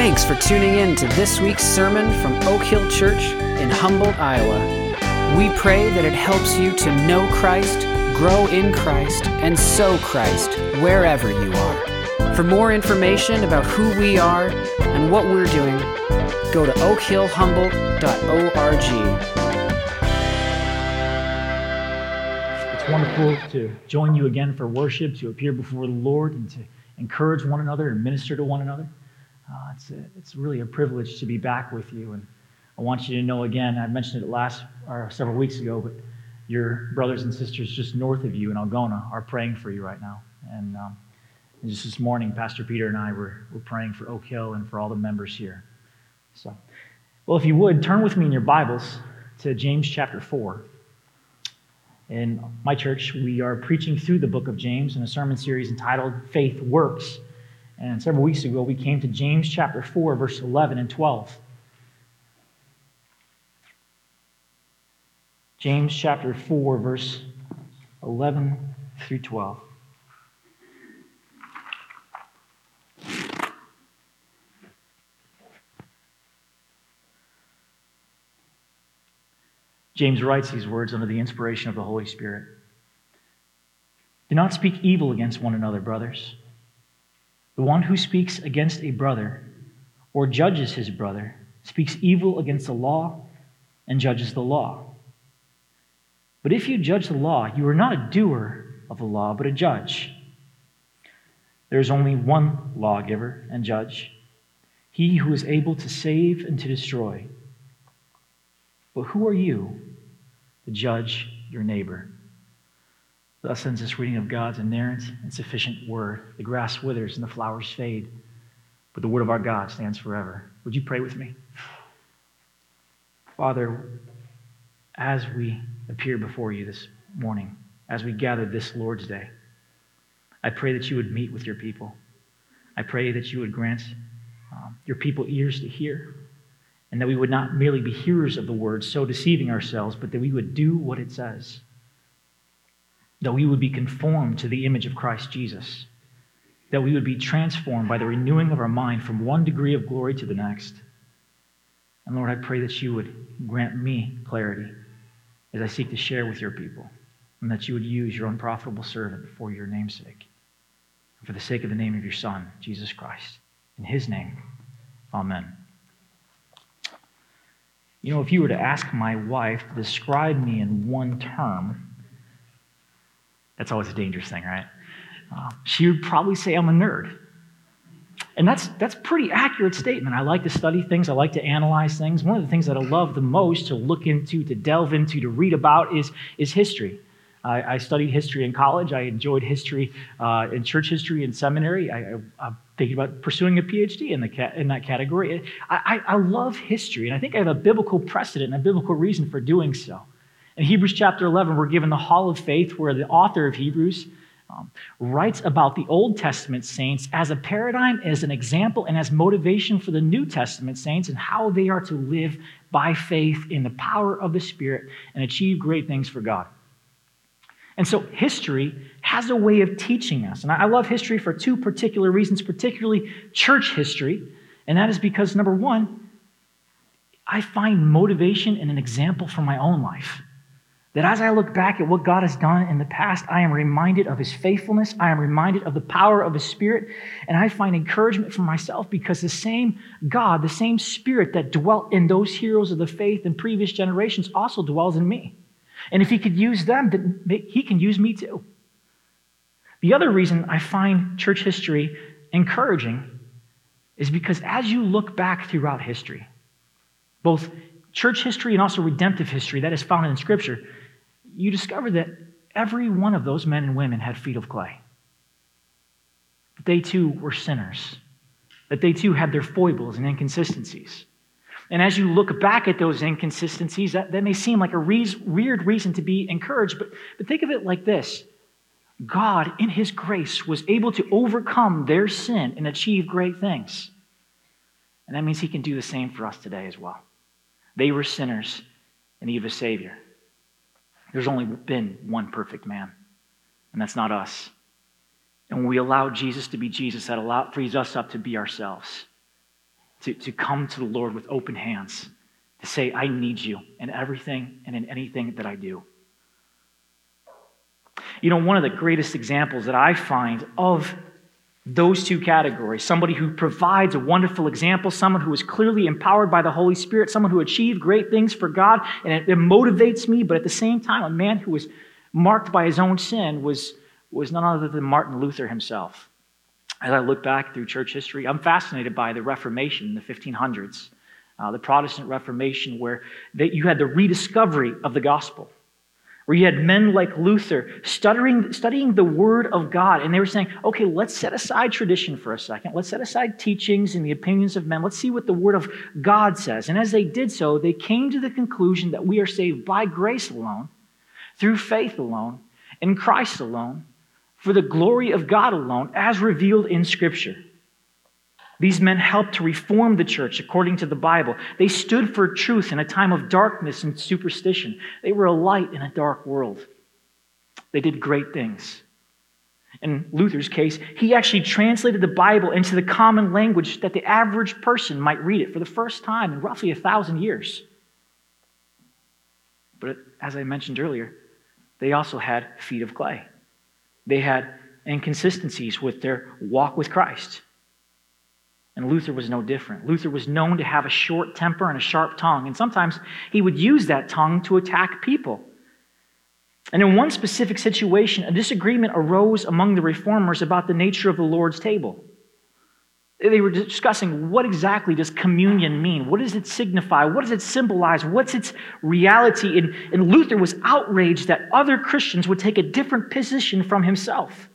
Thanks for tuning in to this week's sermon from Oak Hill Church in Humboldt, Iowa. We pray that it helps you to know Christ, grow in Christ, and sow Christ wherever you are. For more information about who we are and what we're doing, go to oakhillhumboldt.org. It's wonderful to join you again for worship, to appear before the Lord, and to encourage one another and minister to one another. Uh, it's, a, it's really a privilege to be back with you. And I want you to know again, I mentioned it last or several weeks ago, but your brothers and sisters just north of you in Algona are praying for you right now. And, um, and just this morning, Pastor Peter and I were, were praying for Oak Hill and for all the members here. So, well, if you would, turn with me in your Bibles to James chapter 4. In my church, we are preaching through the book of James in a sermon series entitled Faith Works. And several weeks ago, we came to James chapter 4, verse 11 and 12. James chapter 4, verse 11 through 12. James writes these words under the inspiration of the Holy Spirit. Do not speak evil against one another, brothers. The one who speaks against a brother or judges his brother speaks evil against the law and judges the law. But if you judge the law, you are not a doer of the law, but a judge. There is only one lawgiver and judge, he who is able to save and to destroy. But who are you to judge your neighbor? Thus ends this reading of God's inerrant and sufficient word. The grass withers and the flowers fade, but the word of our God stands forever. Would you pray with me? Father, as we appear before you this morning, as we gather this Lord's Day, I pray that you would meet with your people. I pray that you would grant um, your people ears to hear, and that we would not merely be hearers of the word, so deceiving ourselves, but that we would do what it says that we would be conformed to the image of Christ Jesus, that we would be transformed by the renewing of our mind from one degree of glory to the next. And Lord, I pray that you would grant me clarity as I seek to share with your people, and that you would use your unprofitable servant for your name's sake, and for the sake of the name of your Son, Jesus Christ. In his name, amen. You know, if you were to ask my wife to describe me in one term, that's always a dangerous thing, right? Uh, she would probably say I'm a nerd. And that's, that's pretty accurate statement. I like to study things, I like to analyze things. One of the things that I love the most to look into, to delve into, to read about is, is history. I, I studied history in college. I enjoyed history uh, in church history in seminary. I, am thinking about pursuing a PhD in, the in that category. I, I, I love history, and I think I have a biblical precedent and a biblical reason for doing so. In Hebrews chapter 11, we're given the hall of faith where the author of Hebrews um, writes about the Old Testament saints as a paradigm, as an example, and as motivation for the New Testament saints and how they are to live by faith in the power of the Spirit and achieve great things for God. And so history has a way of teaching us. And I love history for two particular reasons, particularly church history. And that is because, number one, I find motivation and an example for my own life. That as I look back at what God has done in the past, I am reminded of his faithfulness. I am reminded of the power of his spirit. And I find encouragement for myself because the same God, the same spirit that dwelt in those heroes of the faith in previous generations also dwells in me. And if he could use them, then he can use me too. The other reason I find church history encouraging is because as you look back throughout history, both church history and also redemptive history that is found in Scripture, you discover that every one of those men and women had feet of clay. That they too were sinners, that they too had their foibles and inconsistencies. And as you look back at those inconsistencies, that, that may seem like a re- weird reason to be encouraged, but, but think of it like this God, in His grace, was able to overcome their sin and achieve great things. And that means He can do the same for us today as well. They were sinners in need of a Savior. There's only been one perfect man, and that's not us. And when we allow Jesus to be Jesus, that allow, frees us up to be ourselves. to, to come to the Lord with open hands, to say, I need you in everything and in anything that I do. You know, one of the greatest examples that I find of those two categories somebody who provides a wonderful example, someone who is clearly empowered by the Holy Spirit, someone who achieved great things for God, and it, it motivates me, but at the same time, a man who was marked by his own sin was, was none other than Martin Luther himself. As I look back through church history, I'm fascinated by the Reformation in the 1500s, uh, the Protestant Reformation, where they, you had the rediscovery of the gospel where you had men like Luther studying, studying the Word of God, and they were saying, okay, let's set aside tradition for a second. Let's set aside teachings and the opinions of men. Let's see what the Word of God says. And as they did so, they came to the conclusion that we are saved by grace alone, through faith alone, in Christ alone, for the glory of God alone, as revealed in Scripture. These men helped to reform the church according to the Bible. They stood for truth in a time of darkness and superstition. They were a light in a dark world. They did great things. In Luther's case, he actually translated the Bible into the common language that the average person might read it for the first time in roughly a thousand years. But as I mentioned earlier, they also had feet of clay. They had inconsistencies with their walk with Christ. And Luther was no different. Luther was known to have a short temper and a sharp tongue, and sometimes he would use that tongue to attack people. And in one specific situation, a disagreement arose among the reformers about the nature of the Lord's table. They were discussing what exactly does communion mean? What does it signify? What does it symbolize? What's its reality? And, and Luther was outraged that other Christians would take a different position from himself.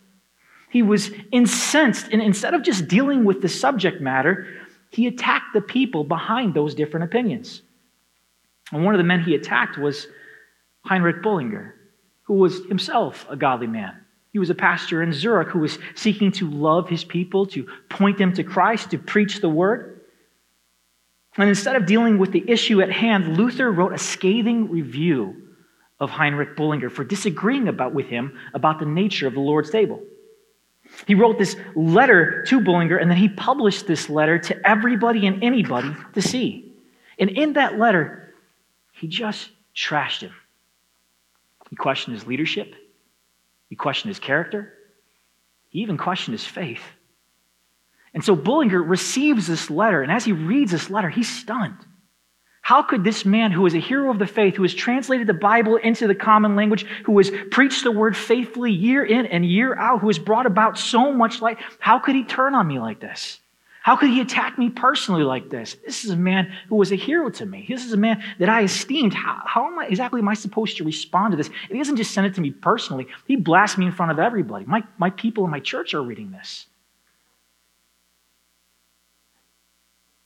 He was incensed, and instead of just dealing with the subject matter, he attacked the people behind those different opinions. And one of the men he attacked was Heinrich Bullinger, who was himself a godly man. He was a pastor in Zurich who was seeking to love his people, to point them to Christ, to preach the word. And instead of dealing with the issue at hand, Luther wrote a scathing review of Heinrich Bullinger for disagreeing about, with him about the nature of the Lord's table. He wrote this letter to Bullinger, and then he published this letter to everybody and anybody to see. And in that letter, he just trashed him. He questioned his leadership, he questioned his character, he even questioned his faith. And so Bullinger receives this letter, and as he reads this letter, he's stunned. How could this man, who is a hero of the faith, who has translated the Bible into the common language, who has preached the word faithfully year in and year out, who has brought about so much light, how could he turn on me like this? How could he attack me personally like this? This is a man who was a hero to me. This is a man that I esteemed. How, how am I, exactly am I supposed to respond to this? he doesn't just send it to me personally, he blasts me in front of everybody. My, my people in my church are reading this.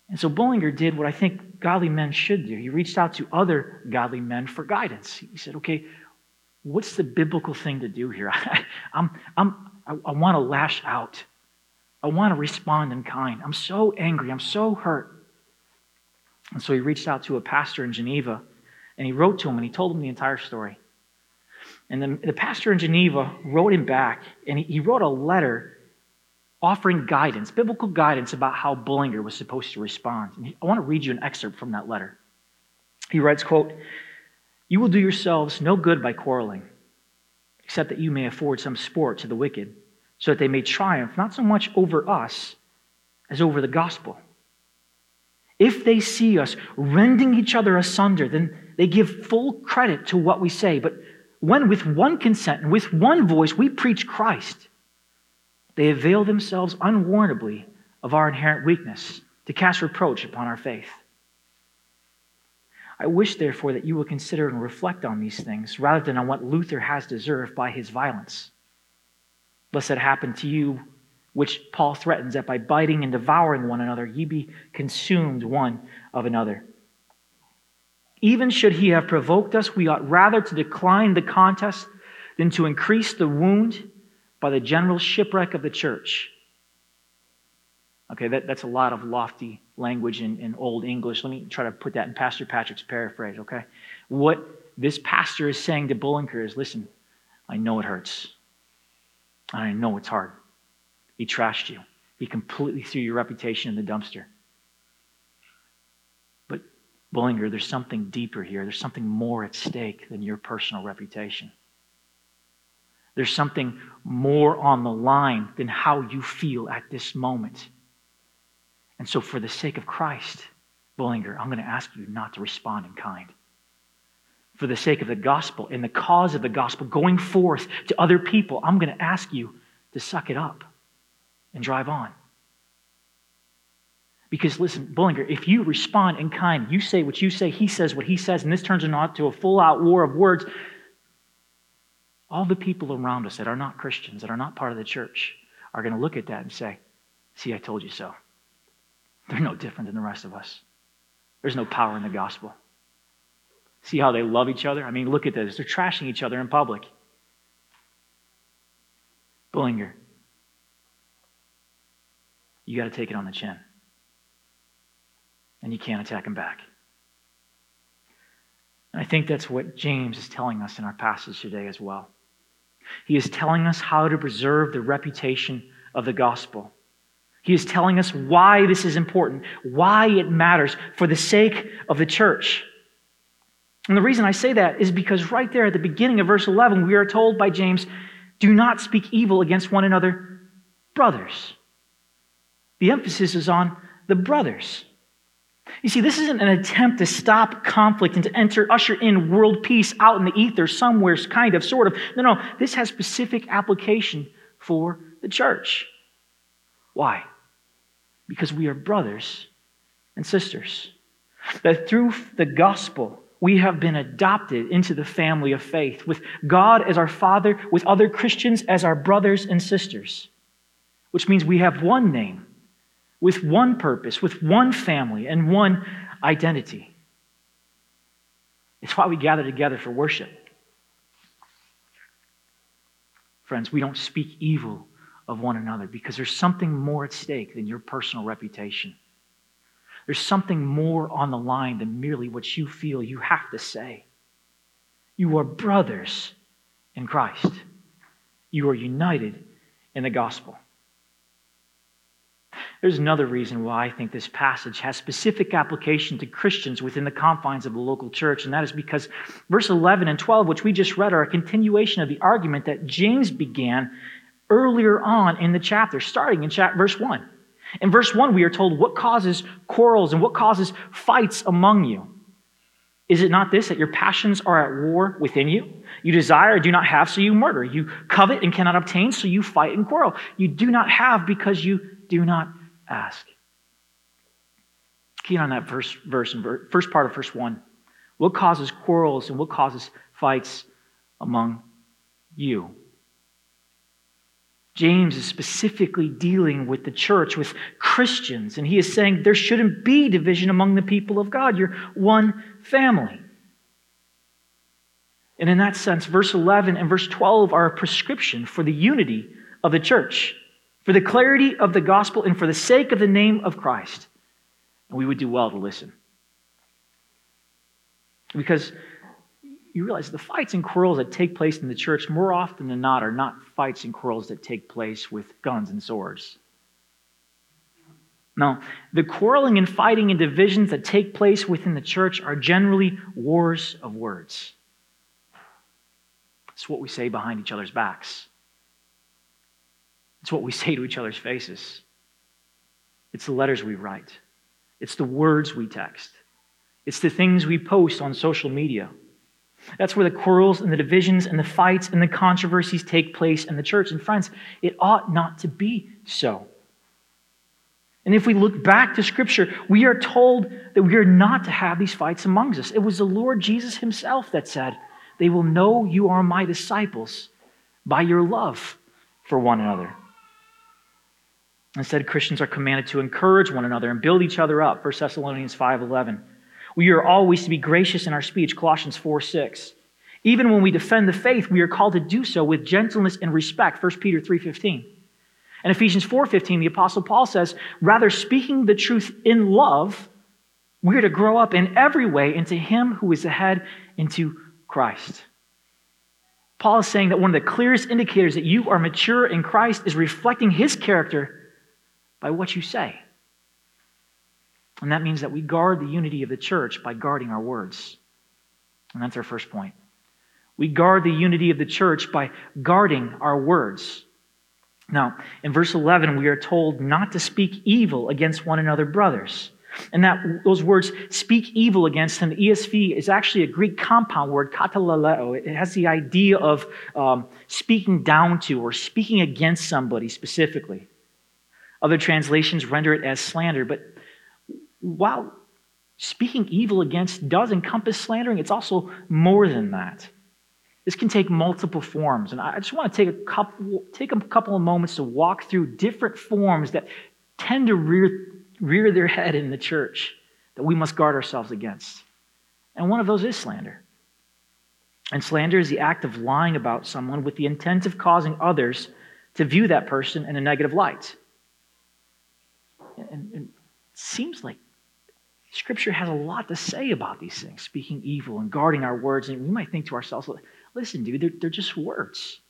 And so Bullinger did what I think godly men should do. He reached out to other godly men for guidance. He said, okay, what's the biblical thing to do here? I, I'm, I'm, I, I want to lash out. I want to respond in kind. I'm so angry. I'm so hurt. And so he reached out to a pastor in Geneva and he wrote to him and he told him the entire story. And the, the pastor in Geneva wrote him back and he, he wrote a letter offering guidance, biblical guidance about how Bullinger was supposed to respond. And I want to read you an excerpt from that letter. He writes, quote, You will do yourselves no good by quarreling, except that you may afford some sport to the wicked, so that they may triumph not so much over us as over the gospel. If they see us rending each other asunder, then they give full credit to what we say. But when with one consent and with one voice we preach Christ, they avail themselves unwarrantably of our inherent weakness to cast reproach upon our faith. I wish, therefore, that you will consider and reflect on these things rather than on what Luther has deserved by his violence. Lest it happen to you, which Paul threatens, that by biting and devouring one another, ye be consumed one of another. Even should he have provoked us, we ought rather to decline the contest than to increase the wound by the general shipwreck of the church. Okay, that, that's a lot of lofty language in, in Old English. Let me try to put that in Pastor Patrick's paraphrase, okay? What this pastor is saying to Bullinger is listen, I know it hurts. I know it's hard. He trashed you, he completely threw your reputation in the dumpster. But Bullinger, there's something deeper here. There's something more at stake than your personal reputation. There's something more on the line than how you feel at this moment. And so, for the sake of Christ, Bullinger, I'm going to ask you not to respond in kind. For the sake of the gospel and the cause of the gospel going forth to other people, I'm going to ask you to suck it up and drive on. Because listen, Bullinger, if you respond in kind, you say what you say, he says what he says, and this turns into a full out war of words, all the people around us that are not Christians, that are not part of the church, are going to look at that and say, See, I told you so. They're no different than the rest of us. There's no power in the gospel. See how they love each other? I mean, look at this. They're trashing each other in public. Bullinger, you got to take it on the chin and you can't attack him back. And I think that's what James is telling us in our passage today as well. He is telling us how to preserve the reputation of the gospel. He is telling us why this is important, why it matters for the sake of the church. And the reason I say that is because right there at the beginning of verse 11, we are told by James, do not speak evil against one another, brothers. The emphasis is on the brothers. You see, this isn't an attempt to stop conflict and to enter, usher in world peace out in the ether somewhere, kind of, sort of. No, no, this has specific application for the church. Why? Because we are brothers and sisters. That through the gospel, we have been adopted into the family of faith, with God as our Father, with other Christians as our brothers and sisters, which means we have one name with one purpose, with one family, and one identity. It's why we gather together for worship. Friends, we don't speak evil of one another because there's something more at stake than your personal reputation. There's something more on the line than merely what you feel you have to say. You are brothers in Christ, you are united in the gospel. There's another reason why I think this passage has specific application to Christians within the confines of the local church, and that is because verse 11 and 12, which we just read, are a continuation of the argument that James began earlier on in the chapter, starting in chapter, verse 1. In verse 1, we are told what causes quarrels and what causes fights among you. Is it not this, that your passions are at war within you? You desire, do not have, so you murder. You covet and cannot obtain, so you fight and quarrel. You do not have because you do not ask. Key on that first verse and first part of verse 1. What causes quarrels and what causes fights among you? James is specifically dealing with the church, with Christians, and he is saying there shouldn't be division among the people of God. You're one family. And in that sense, verse 11 and verse 12 are a prescription for the unity of the church for the clarity of the gospel and for the sake of the name of Christ. And we would do well to listen. Because you realize the fights and quarrels that take place in the church more often than not are not fights and quarrels that take place with guns and swords. No, the quarreling and fighting and divisions that take place within the church are generally wars of words. It's what we say behind each other's backs. It's what we say to each other's faces. It's the letters we write. It's the words we text. It's the things we post on social media. That's where the quarrels and the divisions and the fights and the controversies take place in the church. And friends, it ought not to be so. And if we look back to Scripture, we are told that we are not to have these fights amongst us. It was the Lord Jesus Himself that said, They will know you are my disciples by your love for one another. Instead, Christians are commanded to encourage one another and build each other up, 1 Thessalonians 5.11. We are always to be gracious in our speech, Colossians 4.6. Even when we defend the faith, we are called to do so with gentleness and respect, 1 Peter 3.15. And Ephesians 4.15, the Apostle Paul says, rather speaking the truth in love, we are to grow up in every way into him who is the head, into Christ. Paul is saying that one of the clearest indicators that you are mature in Christ is reflecting his character by what you say. And that means that we guard the unity of the church by guarding our words. And that's our first point. We guard the unity of the church by guarding our words. Now, in verse 11, we are told not to speak evil against one another, brothers. And that those words, speak evil against him, ESV is actually a Greek compound word, katalaleo. It has the idea of um, speaking down to or speaking against somebody specifically. Other translations render it as slander, but while speaking evil against does encompass slandering, it's also more than that. This can take multiple forms. And I just want to take a couple, take a couple of moments to walk through different forms that tend to rear, rear their head in the church that we must guard ourselves against. And one of those is slander. And slander is the act of lying about someone with the intent of causing others to view that person in a negative light. And, and it seems like Scripture has a lot to say about these things, speaking evil and guarding our words. And we might think to ourselves, Listen, dude, they're, they're just words.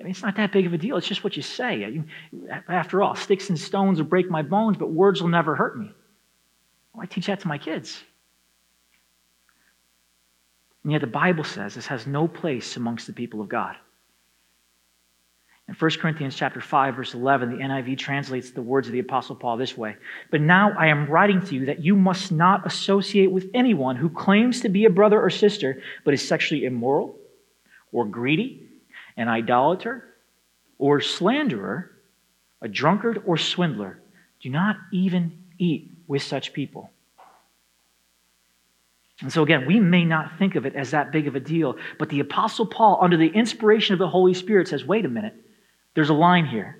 I mean, it's not that big of a deal. It's just what you say. After all, sticks and stones will break my bones, but words will never hurt me. Well, I teach that to my kids. And yet the Bible says this has no place amongst the people of God. In 1 Corinthians chapter 5, verse 11, the NIV translates the words of the Apostle Paul this way. But now I am writing to you that you must not associate with anyone who claims to be a brother or sister, but is sexually immoral or greedy, an idolater, or slanderer, a drunkard or swindler. Do not even eat with such people. And so, again, we may not think of it as that big of a deal, but the Apostle Paul, under the inspiration of the Holy Spirit, says, wait a minute, there's a line here.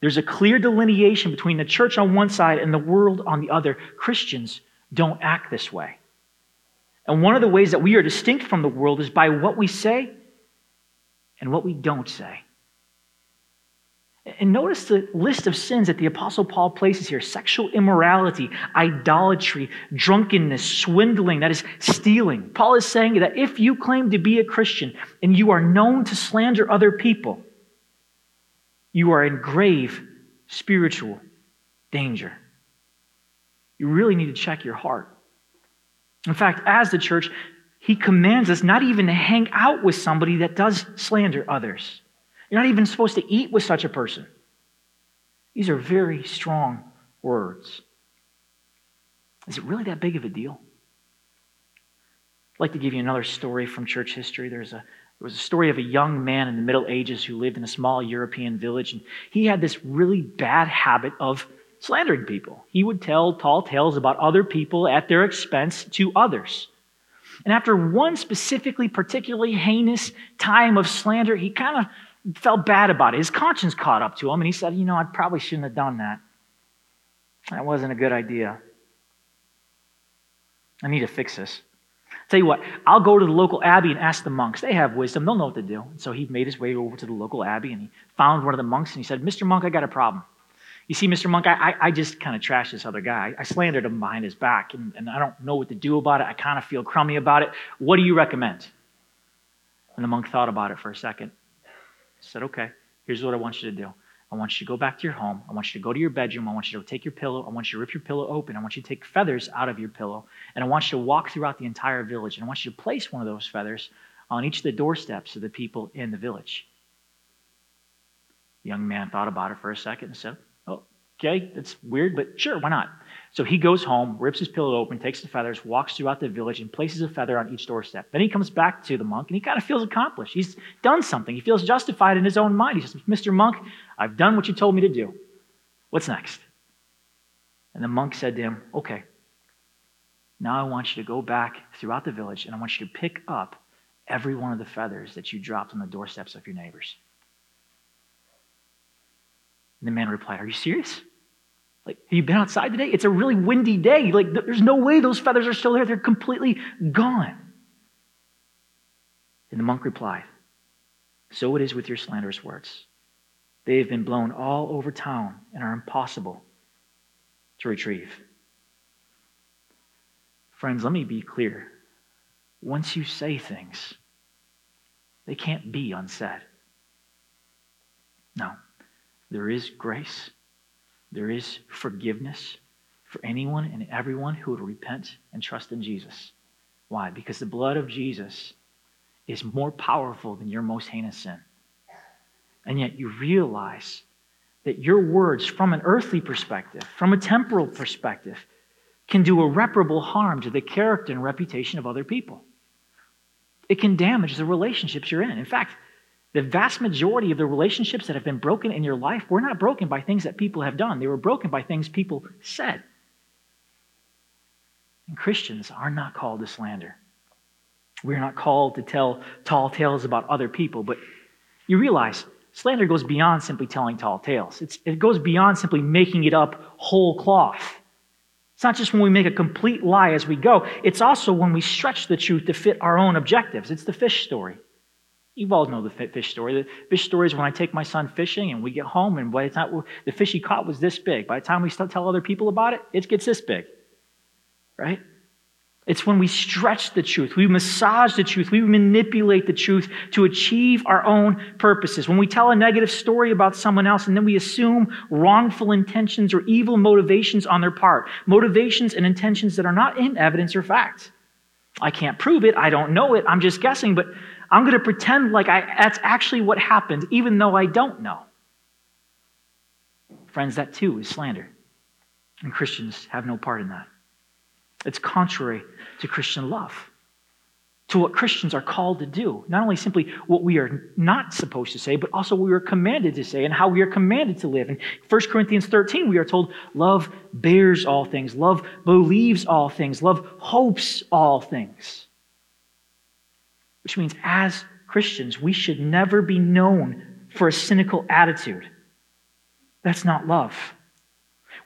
There's a clear delineation between the church on one side and the world on the other. Christians don't act this way. And one of the ways that we are distinct from the world is by what we say and what we don't say. And notice the list of sins that the Apostle Paul places here sexual immorality, idolatry, drunkenness, swindling, that is, stealing. Paul is saying that if you claim to be a Christian and you are known to slander other people, you are in grave spiritual danger. You really need to check your heart. In fact, as the church, he commands us not even to hang out with somebody that does slander others. You're not even supposed to eat with such a person. These are very strong words. Is it really that big of a deal? I'd like to give you another story from church history. There's a, there was a story of a young man in the Middle Ages who lived in a small European village, and he had this really bad habit of slandering people. He would tell tall tales about other people at their expense to others. And after one specifically, particularly heinous time of slander, he kind of felt bad about it. His conscience caught up to him, and he said, You know, I probably shouldn't have done that. That wasn't a good idea. I need to fix this. Tell you what, I'll go to the local abbey and ask the monks. They have wisdom, they'll know what to do. And so he made his way over to the local abbey and he found one of the monks and he said, Mr. Monk, I got a problem. You see, Mr. Monk, I, I, just kind of trashed this other guy. I slandered him behind his back, and, and I don't know what to do about it. I kind of feel crummy about it. What do you recommend? And the monk thought about it for a second. He said, Okay, here's what I want you to do. I want you to go back to your home. I want you to go to your bedroom. I want you to take your pillow. I want you to rip your pillow open. I want you to take feathers out of your pillow. And I want you to walk throughout the entire village. And I want you to place one of those feathers on each of the doorsteps of the people in the village. The young man thought about it for a second and said, oh, Okay, that's weird, but sure, why not? So he goes home, rips his pillow open, takes the feathers, walks throughout the village, and places a feather on each doorstep. Then he comes back to the monk and he kind of feels accomplished. He's done something. He feels justified in his own mind. He says, Mr. Monk, I've done what you told me to do. What's next? And the monk said to him, Okay, now I want you to go back throughout the village and I want you to pick up every one of the feathers that you dropped on the doorsteps of your neighbors. And the man replied, Are you serious? Like, have you been outside today? It's a really windy day. Like, there's no way those feathers are still there. They're completely gone. And the monk replied, So it is with your slanderous words. They have been blown all over town and are impossible to retrieve. Friends, let me be clear. Once you say things, they can't be unsaid. No. There is grace, there is forgiveness for anyone and everyone who would repent and trust in Jesus. Why? Because the blood of Jesus is more powerful than your most heinous sin. And yet you realize that your words, from an earthly perspective, from a temporal perspective, can do irreparable harm to the character and reputation of other people. It can damage the relationships you're in. In fact, the vast majority of the relationships that have been broken in your life were not broken by things that people have done, they were broken by things people said. And Christians are not called to slander. We're not called to tell tall tales about other people, but you realize slander goes beyond simply telling tall tales. It's, it goes beyond simply making it up whole cloth. It's not just when we make a complete lie as we go, it's also when we stretch the truth to fit our own objectives. It's the fish story. You all know the fish story. The fish story is when I take my son fishing and we get home, and by the time the fish he caught was this big. By the time we tell other people about it, it gets this big right? It's when we stretch the truth, we massage the truth, we manipulate the truth to achieve our own purposes. When we tell a negative story about someone else and then we assume wrongful intentions or evil motivations on their part, motivations and intentions that are not in evidence or fact. I can't prove it, I don't know it, I'm just guessing, but I'm going to pretend like I, that's actually what happened, even though I don't know. Friends, that too is slander. And Christians have no part in that. It's contrary to Christian love, to what Christians are called to do. Not only simply what we are not supposed to say, but also what we are commanded to say and how we are commanded to live. In 1 Corinthians 13, we are told love bears all things, love believes all things, love hopes all things. Which means, as Christians, we should never be known for a cynical attitude. That's not love.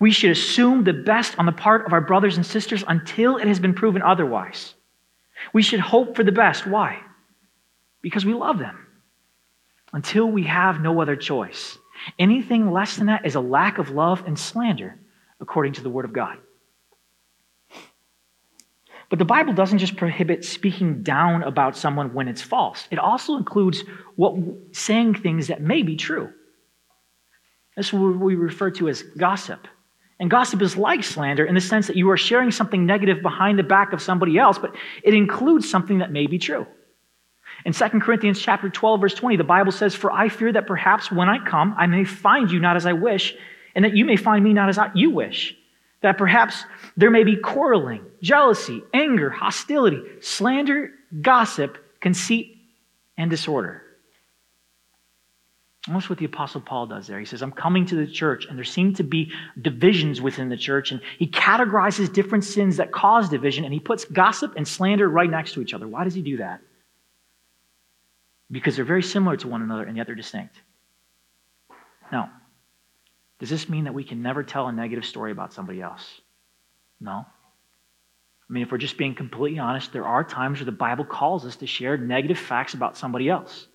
We should assume the best on the part of our brothers and sisters until it has been proven otherwise. We should hope for the best. Why? Because we love them until we have no other choice. Anything less than that is a lack of love and slander, according to the Word of God. But the Bible doesn't just prohibit speaking down about someone when it's false. It also includes what saying things that may be true. That's what we refer to as gossip. And gossip is like slander in the sense that you are sharing something negative behind the back of somebody else, but it includes something that may be true. In 2 Corinthians chapter 12 verse 20, the Bible says, "For I fear that perhaps when I come, I may find you not as I wish, and that you may find me not as you wish." That perhaps there may be quarreling, jealousy, anger, hostility, slander, gossip, conceit, and disorder. Almost what the Apostle Paul does there. He says, I'm coming to the church, and there seem to be divisions within the church, and he categorizes different sins that cause division, and he puts gossip and slander right next to each other. Why does he do that? Because they're very similar to one another, and yet they're distinct. Now, does this mean that we can never tell a negative story about somebody else? No. I mean, if we're just being completely honest, there are times where the Bible calls us to share negative facts about somebody else.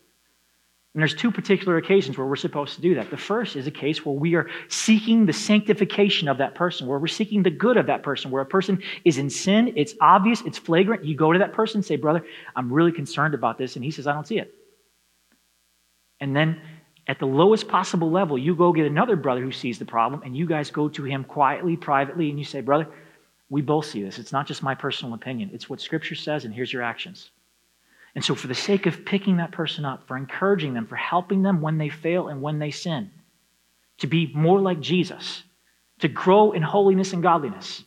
And there's two particular occasions where we're supposed to do that. The first is a case where we are seeking the sanctification of that person, where we're seeking the good of that person, where a person is in sin, it's obvious, it's flagrant. You go to that person say, Brother, I'm really concerned about this. And he says, I don't see it. And then at the lowest possible level, you go get another brother who sees the problem, and you guys go to him quietly, privately, and you say, Brother, we both see this. It's not just my personal opinion, it's what Scripture says, and here's your actions. And so, for the sake of picking that person up, for encouraging them, for helping them when they fail and when they sin, to be more like Jesus, to grow in holiness and godliness,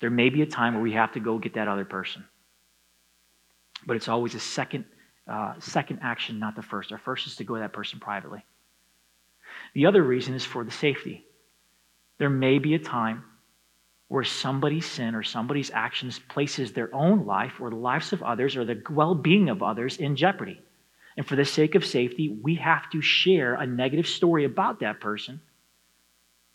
there may be a time where we have to go get that other person. But it's always a second, uh, second action, not the first. Our first is to go to that person privately. The other reason is for the safety. There may be a time where somebody's sin or somebody's actions places their own life or the lives of others or the well being of others in jeopardy. And for the sake of safety, we have to share a negative story about that person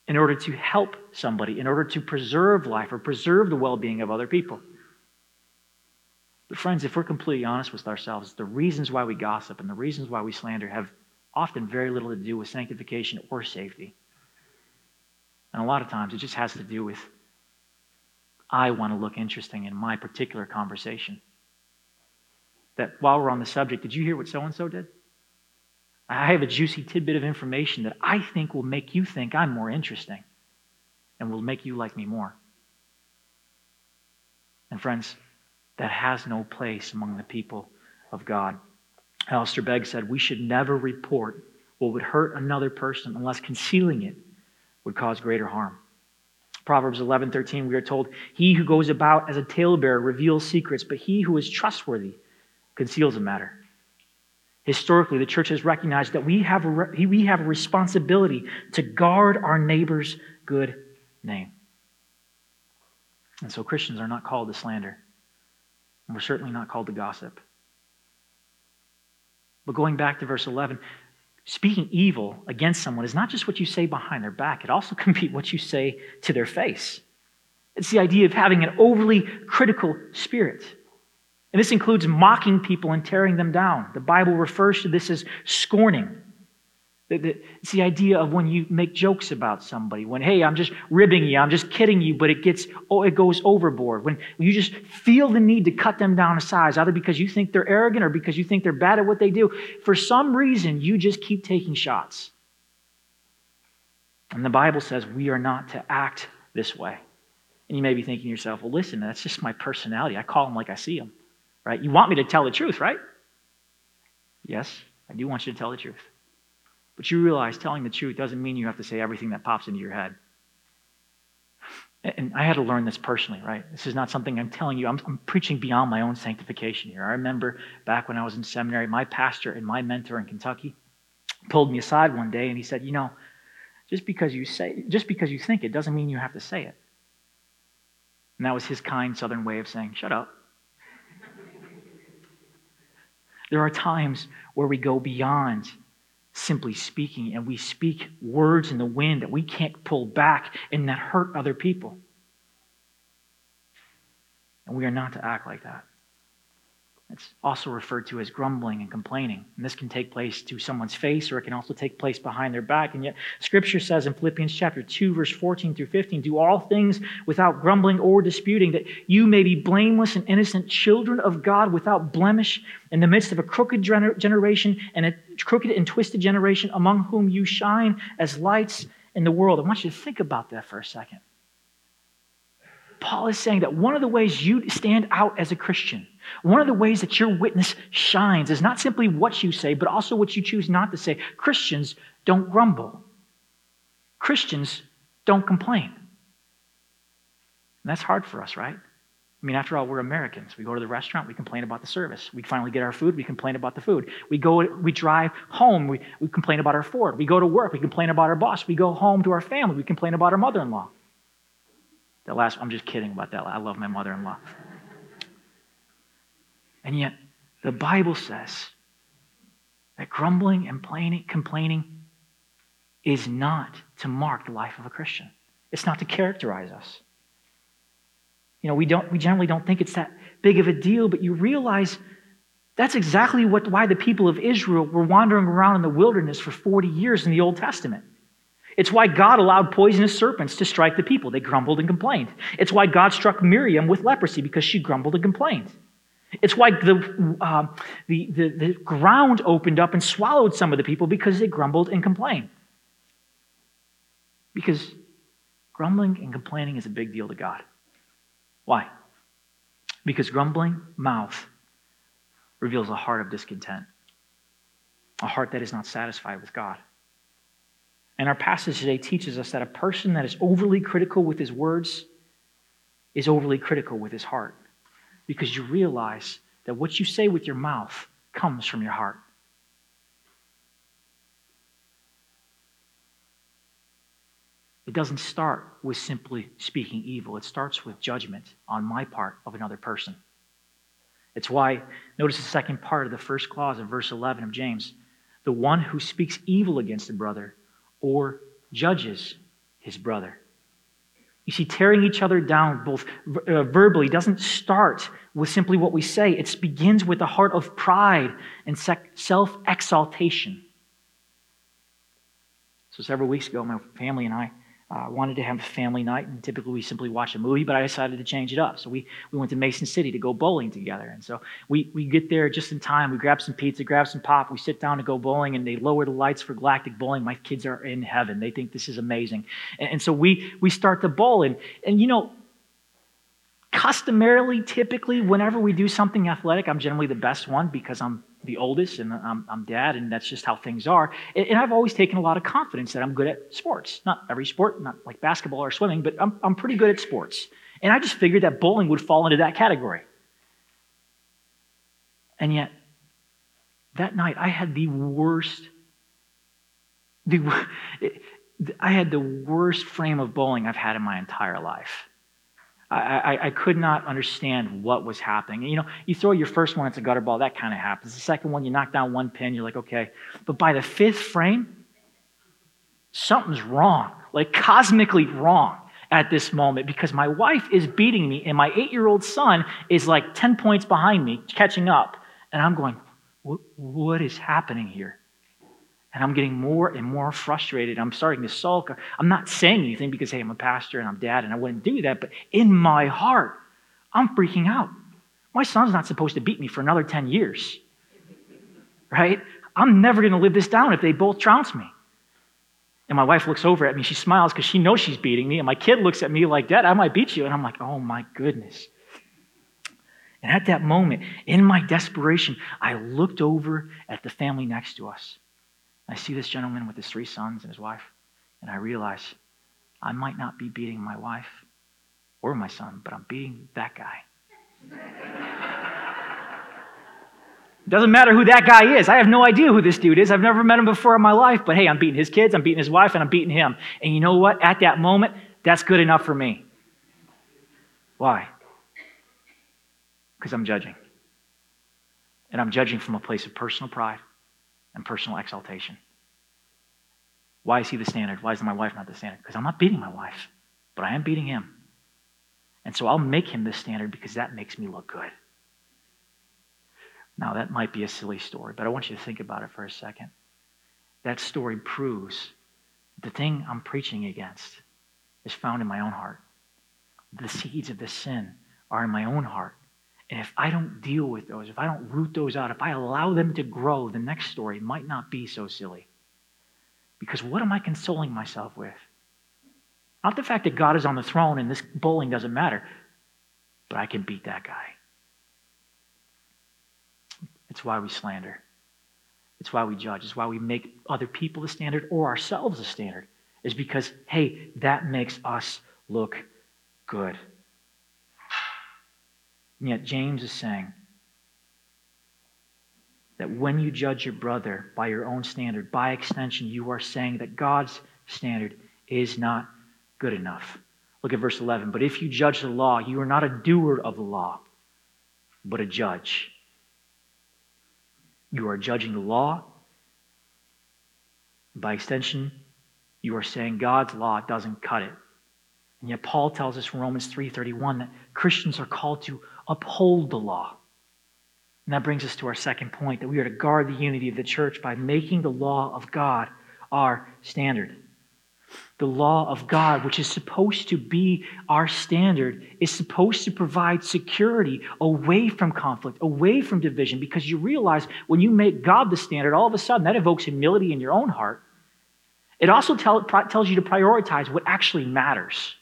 in order to help somebody, in order to preserve life or preserve the well being of other people. But, friends, if we're completely honest with ourselves, the reasons why we gossip and the reasons why we slander have often very little to do with sanctification or safety. And a lot of times it just has to do with I want to look interesting in my particular conversation. That while we're on the subject, did you hear what so and so did? I have a juicy tidbit of information that I think will make you think I'm more interesting. and will make you like me more. And friends, that has no place among the people of God. Alistair Begg said, We should never report what would hurt another person unless concealing it would cause greater harm. Proverbs 11:13 we are told, "He who goes about as a talebearer reveals secrets, but he who is trustworthy conceals a matter." Historically, the church has recognized that we have a, we have a responsibility to guard our neighbor's good name. And so Christians are not called to slander. And we're certainly not called to gossip. But going back to verse 11, speaking evil against someone is not just what you say behind their back, it also can be what you say to their face. It's the idea of having an overly critical spirit. And this includes mocking people and tearing them down. The Bible refers to this as scorning. It's the idea of when you make jokes about somebody, when, hey, I'm just ribbing you, I'm just kidding you, but it gets, oh, it goes overboard. When you just feel the need to cut them down a size, either because you think they're arrogant or because you think they're bad at what they do. For some reason, you just keep taking shots. And the Bible says we are not to act this way. And you may be thinking to yourself, well, listen, that's just my personality. I call them like I see them, right? You want me to tell the truth, right? Yes, I do want you to tell the truth. But you realize telling the truth doesn't mean you have to say everything that pops into your head. And I had to learn this personally, right? This is not something I'm telling you. I'm, I'm, preaching beyond my own sanctification here. I remember back when I was in seminary, my pastor and my mentor in Kentucky pulled me aside one day and he said, You know, just because you say, just because you think it doesn't mean you have to say it. And that was his kind southern way of saying, Shut up. there are times where we go beyond simply speaking, and we speak words in the wind that we can't pull back and that hurt other people. And we are not to act like that. It's also referred to as grumbling and complaining. And this can take place to someone's face or it can also take place behind their back. And yet, Scripture says in Philippians chapter 2, verse 14 through 15, do all things without grumbling or disputing, that you may be blameless and innocent children of God without blemish in the midst of a crooked gener- generation and a crooked and twisted generation among whom you shine as lights in the world. I want you to think about that for a second. Paul is saying that one of the ways you stand out as a Christian, one of the ways that your witness shines, is not simply what you say, but also what you choose not to say. Christians don't grumble, Christians don't complain. And that's hard for us, right? I mean, after all, we're Americans. We go to the restaurant, we complain about the service. We finally get our food, we complain about the food. We go, we drive home, we, we complain about our Ford. We go to work, we complain about our boss. We go home to our family, we complain about our mother in law. That last, I'm just kidding about that. I love my mother in law. And yet, the Bible says that grumbling and complaining is not to mark the life of a Christian. It's not to characterize us. You know, we, don't, we generally don't think it's that big of a deal, but you realize that's exactly what, why the people of Israel were wandering around in the wilderness for 40 years in the Old Testament. It's why God allowed poisonous serpents to strike the people. They grumbled and complained. It's why God struck Miriam with leprosy because she grumbled and complained. It's why the, uh, the, the, the ground opened up and swallowed some of the people because they grumbled and complained. Because grumbling and complaining is a big deal to God. Why? Because grumbling mouth reveals a heart of discontent, a heart that is not satisfied with God. And our passage today teaches us that a person that is overly critical with his words is overly critical with his heart because you realize that what you say with your mouth comes from your heart. It doesn't start with simply speaking evil, it starts with judgment on my part of another person. It's why, notice the second part of the first clause of verse 11 of James the one who speaks evil against a brother or judges his brother. You see, tearing each other down, both uh, verbally, doesn't start with simply what we say. It begins with a heart of pride and self exaltation. So, several weeks ago, my family and I uh, wanted to have a family night, and typically we simply watch a movie, but I decided to change it up. So we, we went to Mason City to go bowling together. And so we, we get there just in time. We grab some pizza, grab some pop. We sit down to go bowling, and they lower the lights for galactic bowling. My kids are in heaven. They think this is amazing. And, and so we, we start to bowl. And, and you know, customarily, typically, whenever we do something athletic, I'm generally the best one because I'm the oldest and I'm, I'm dad, and that's just how things are. And, and, I've always taken a lot of confidence that I'm good at sports. Not every sport, not like basketball or swimming, but I'm, I'm pretty good at sports. And I just figured that bowling would fall into that category. And yet, that night, I had the worst, the, I had the worst frame of bowling I've had in my entire life. I, I, I, could not understand what was happening. You know, you throw your first one, it's a gutter ball, that kind of happens. The second one, you knock down one pin, you're like, okay. But by the fifth frame, something's wrong, like cosmically wrong at this moment because my wife is beating me and my eight year old son is like 10 points behind me, catching up. And I'm going, what is happening here? And I'm getting more and more frustrated. I'm starting to sulk. I'm not saying anything because, hey, I'm a pastor and I'm dad and I wouldn't do that. But in my heart, I'm freaking out. My son's not supposed to beat me for another 10 years. Right? I'm never going to live this down if they both trounce me. And my wife looks over at me. She smiles because she knows she's beating me. And my kid looks at me like, Dad, I might beat you. And I'm like, oh my goodness. And at that moment, in my desperation, I looked over at the family next to us. I see this gentleman with his three sons and his wife, and I realize I might not be beating my wife or my son, but I'm beating that guy. It doesn't matter who that guy is. I have no idea who this dude is. I've never met him before in my life, but hey, I'm beating his kids, I'm beating his wife, and I'm beating him. And you know what? At that moment, that's good enough for me. Why? Because I'm judging. And I'm judging from a place of personal pride and personal exaltation. Why is he the standard? Why is my wife not the standard? Because I'm not beating my wife, but I am beating him. And so I'll make him the standard because that makes me look good. Now, that might be a silly story, but I want you to think about it for a second. That story proves the thing I'm preaching against is found in my own heart. The seeds of the sin are in my own heart. And if I don't deal with those, if I don't root those out, if I allow them to grow, the next story might not be so silly. Because what am I consoling myself with? Not the fact that God is on the throne and this bowling doesn't matter, but I can beat that guy. It's why we slander. It's why we judge. It's why we make other people the standard or ourselves the standard. Is because, hey, that makes us look good. And yet, James is saying that when you judge your brother by your own standard, by extension, you are saying that God's standard is not good enough. Look at verse 11. But if you judge the law, you are not a doer of the law, but a judge. You are judging the law. By extension, you are saying God's law doesn't cut it. And yet Paul tells us in Romans 3:31 that Christians are called to uphold the law. And that brings us to our second point that we are to guard the unity of the church by making the law of God our standard. The law of God, which is supposed to be our standard, is supposed to provide security away from conflict, away from division, because you realize when you make God the standard, all of a sudden that evokes humility in your own heart. It also tell, tells you to prioritize what actually matters.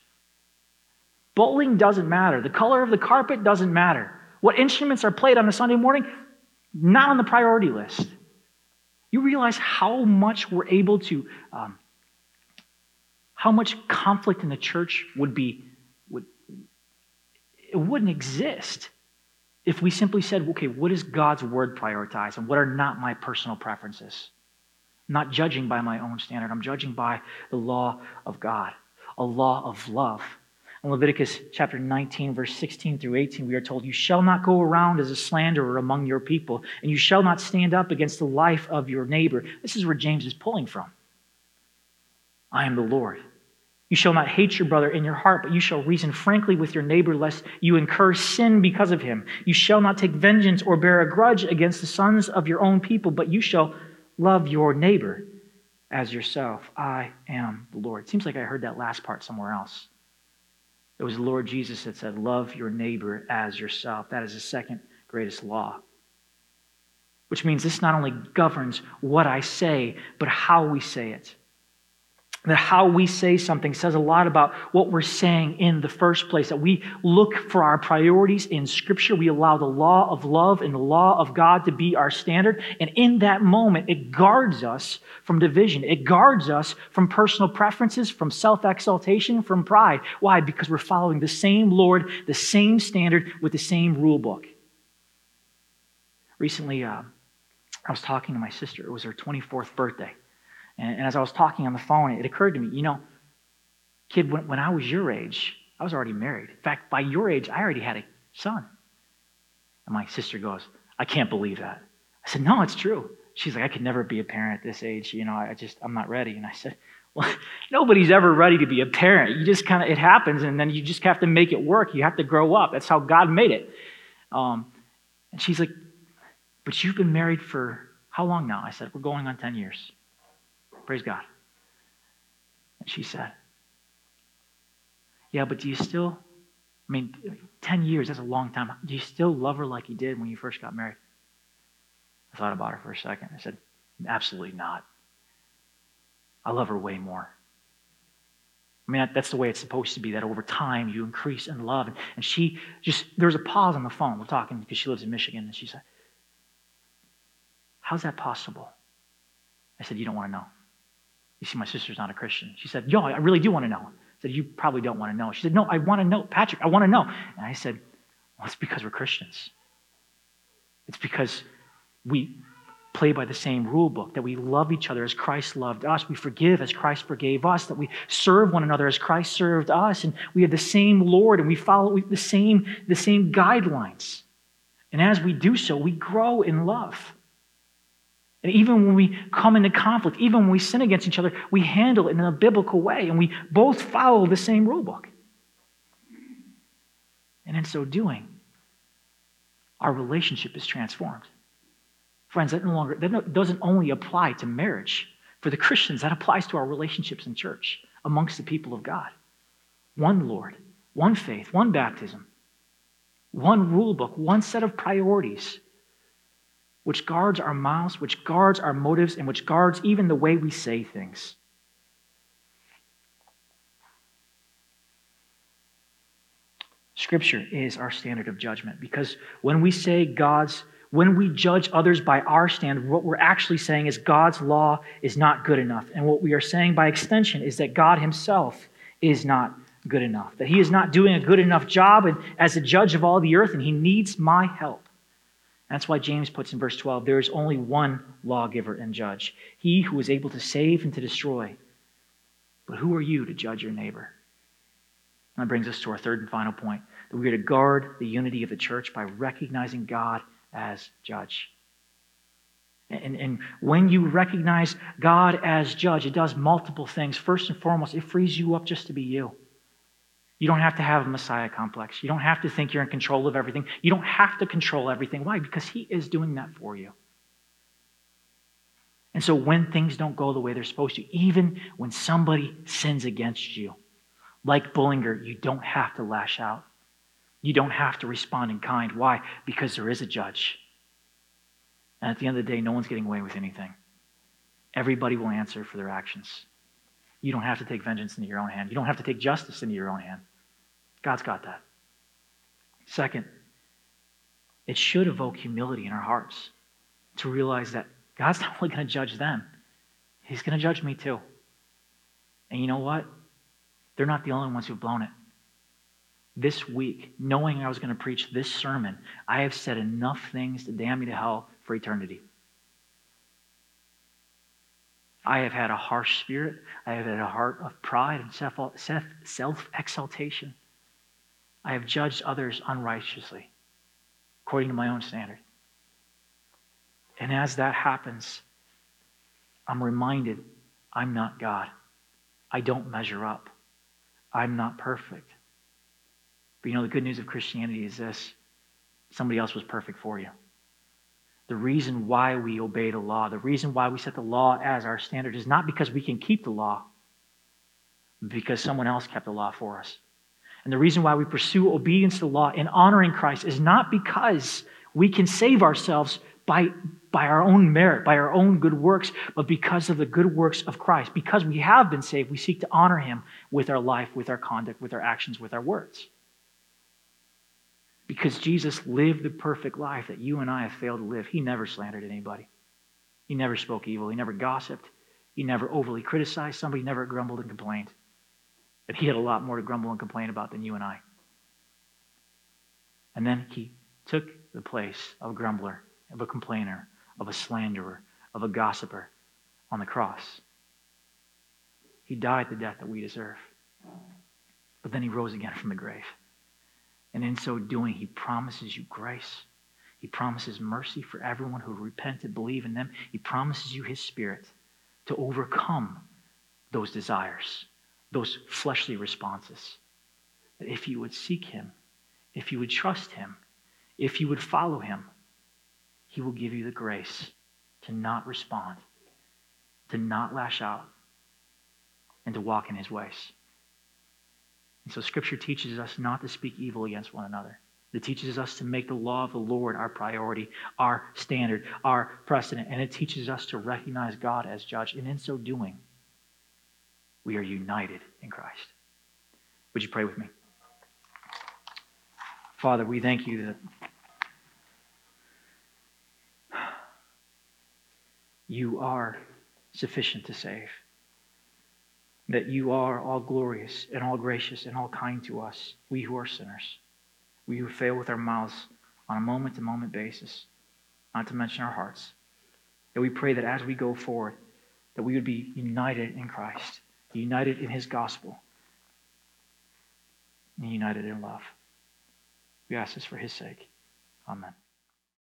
Bowling doesn't matter. The color of the carpet doesn't matter. What instruments are played on a Sunday morning, not on the priority list. You realize how much we're able to, um, how much conflict in the church would be, would, it wouldn't exist if we simply said, okay, what does God's word prioritize and what are not my personal preferences? I'm not judging by my own standard, I'm judging by the law of God, a law of love. In Leviticus chapter 19, verse 16 through 18, we are told, You shall not go around as a slanderer among your people, and you shall not stand up against the life of your neighbor. This is where James is pulling from. I am the Lord. You shall not hate your brother in your heart, but you shall reason frankly with your neighbor, lest you incur sin because of him. You shall not take vengeance or bear a grudge against the sons of your own people, but you shall love your neighbor as yourself. I am the Lord. It seems like I heard that last part somewhere else. It was the Lord Jesus that said, Love your neighbor as yourself. That is the second greatest law. Which means this not only governs what I say, but how we say it that how we say something says a lot about what we're saying in the first place. That we look for our priorities in Scripture. We allow the law of love and the law of God to be our standard. And in that moment, it guards us from division. It guards us from personal preferences, from self exaltation, from pride. Why? Because we're following the same Lord, the same standard, with the same rule book. Recently, uh, I was talking to my sister. It was her 24th birthday. And, and as I was talking on the phone, it occurred to me, you know, kid, when, when I was your age, I was already married. In fact, by your age, I already had a son. And my sister goes, I can't believe that. I said, No, it's true. She's like, I could never be a parent at this age. You know, I just, I'm not ready. And I said, Well, nobody's ever ready to be a parent. You just kind of, it happens, and then you just have to make it work. You have to grow up. That's how God made it. Um, and she's like, But you've been married for how long now? I said, We're going on 10 years. Praise God. And she said, Yeah, but do you still, I mean, 10 years, that's a long time. Do you still love her like you did when you first got married? I thought about her for a second. I said, Absolutely not. I love her way more. I mean, that's the way it's supposed to be, that over time you increase in love. And she just, there was a pause on the phone. We're talking because she lives in Michigan. And she said, How's that possible? I said, You don't want to know. You see, my sister's not a Christian. She said, Yo, I really do want to know. I said, You probably don't want to know. She said, No, I want to know. Patrick, I want to know. And I said, Well, it's because we're Christians. It's because we play by the same rule book, that we love each other as Christ loved us, we forgive as Christ forgave us, that we serve one another as Christ served us, and we have the same Lord and we follow the same, the same guidelines. And as we do so, we grow in love. And even when we come into conflict, even when we sin against each other, we handle it in a biblical way and we both follow the same rule book. And in so doing, our relationship is transformed. Friends, that no longer that doesn't only apply to marriage. For the Christians, that applies to our relationships in church amongst the people of God. One Lord, one faith, one baptism, one rule book, one set of priorities which guards our mouths, which guards our motives, and which guards even the way we say things. Scripture is our standard of judgment because when we say God's, when we judge others by our standard, what we're actually saying is God's law is not good enough. And what we are saying by extension is that God Himself is not good enough, that He is not doing a good enough job as a judge of all the earth, and He needs my help. That's why James puts in verse 12 there is only one lawgiver and judge, he who is able to save and to destroy. But who are you to judge your neighbor? And that brings us to our third and final point that we are to guard the unity of the church by recognizing God as judge. And, and when you recognize God as judge, it does multiple things. First and foremost, it frees you up just to be you. You don't have to have a Messiah complex. You don't have to think you're in control of everything. You don't have to control everything. Why? Because He is doing that for you. And so when things don't go the way they're supposed to, even when somebody sins against you, like Bullinger, you don't have to lash out. You don't have to respond in kind. Why? Because there is a judge. And at the end of the day, no one's getting away with anything. Everybody will answer for their actions. You don't have to take vengeance into your own hand. You don't have to take justice into your own hand. God's got that. Second, it should evoke humility in our hearts to realize that God's not only going to judge them, He's going to judge me too. And you know what? They're not the only ones who've blown it. This week, knowing I was going to preach this sermon, I have said enough things to damn me to hell for eternity. I have had a harsh spirit. I have had a heart of pride and self exaltation. I have judged others unrighteously, according to my own standard. And as that happens, I'm reminded I'm not God. I don't measure up. I'm not perfect. But you know, the good news of Christianity is this somebody else was perfect for you. The reason why we obey the law, the reason why we set the law as our standard is not because we can keep the law, because someone else kept the law for us. And the reason why we pursue obedience to the law and honoring Christ is not because we can save ourselves by, by our own merit, by our own good works, but because of the good works of Christ. Because we have been saved, we seek to honor him with our life, with our conduct, with our actions, with our words. Because Jesus lived the perfect life that you and I have failed to live. He never slandered anybody. He never spoke evil. He never gossiped. He never overly criticized somebody. He never grumbled and complained. But he had a lot more to grumble and complain about than you and I. And then he took the place of a grumbler, of a complainer, of a slanderer, of a gossiper on the cross. He died the death that we deserve. But then he rose again from the grave. And in so doing, he promises you grace. He promises mercy for everyone who repent and believe in them. He promises you his spirit to overcome those desires those fleshly responses. That if you would seek Him, if you would trust Him, if you would follow Him, He will give you the grace to not respond, to not lash out, and to walk in His ways. And so Scripture teaches us not to speak evil against one another. It teaches us to make the law of the Lord our priority, our standard, our precedent. And it teaches us to recognize God as judge. And in so doing, we are united in Christ. Would you pray with me? Father, we thank you that you are sufficient to save, that you are all glorious and all gracious and all kind to us, we who are sinners, we who fail with our mouths on a moment to moment basis, not to mention our hearts. That we pray that as we go forward, that we would be united in Christ united in his gospel, and united in love. We ask this for his sake. Amen.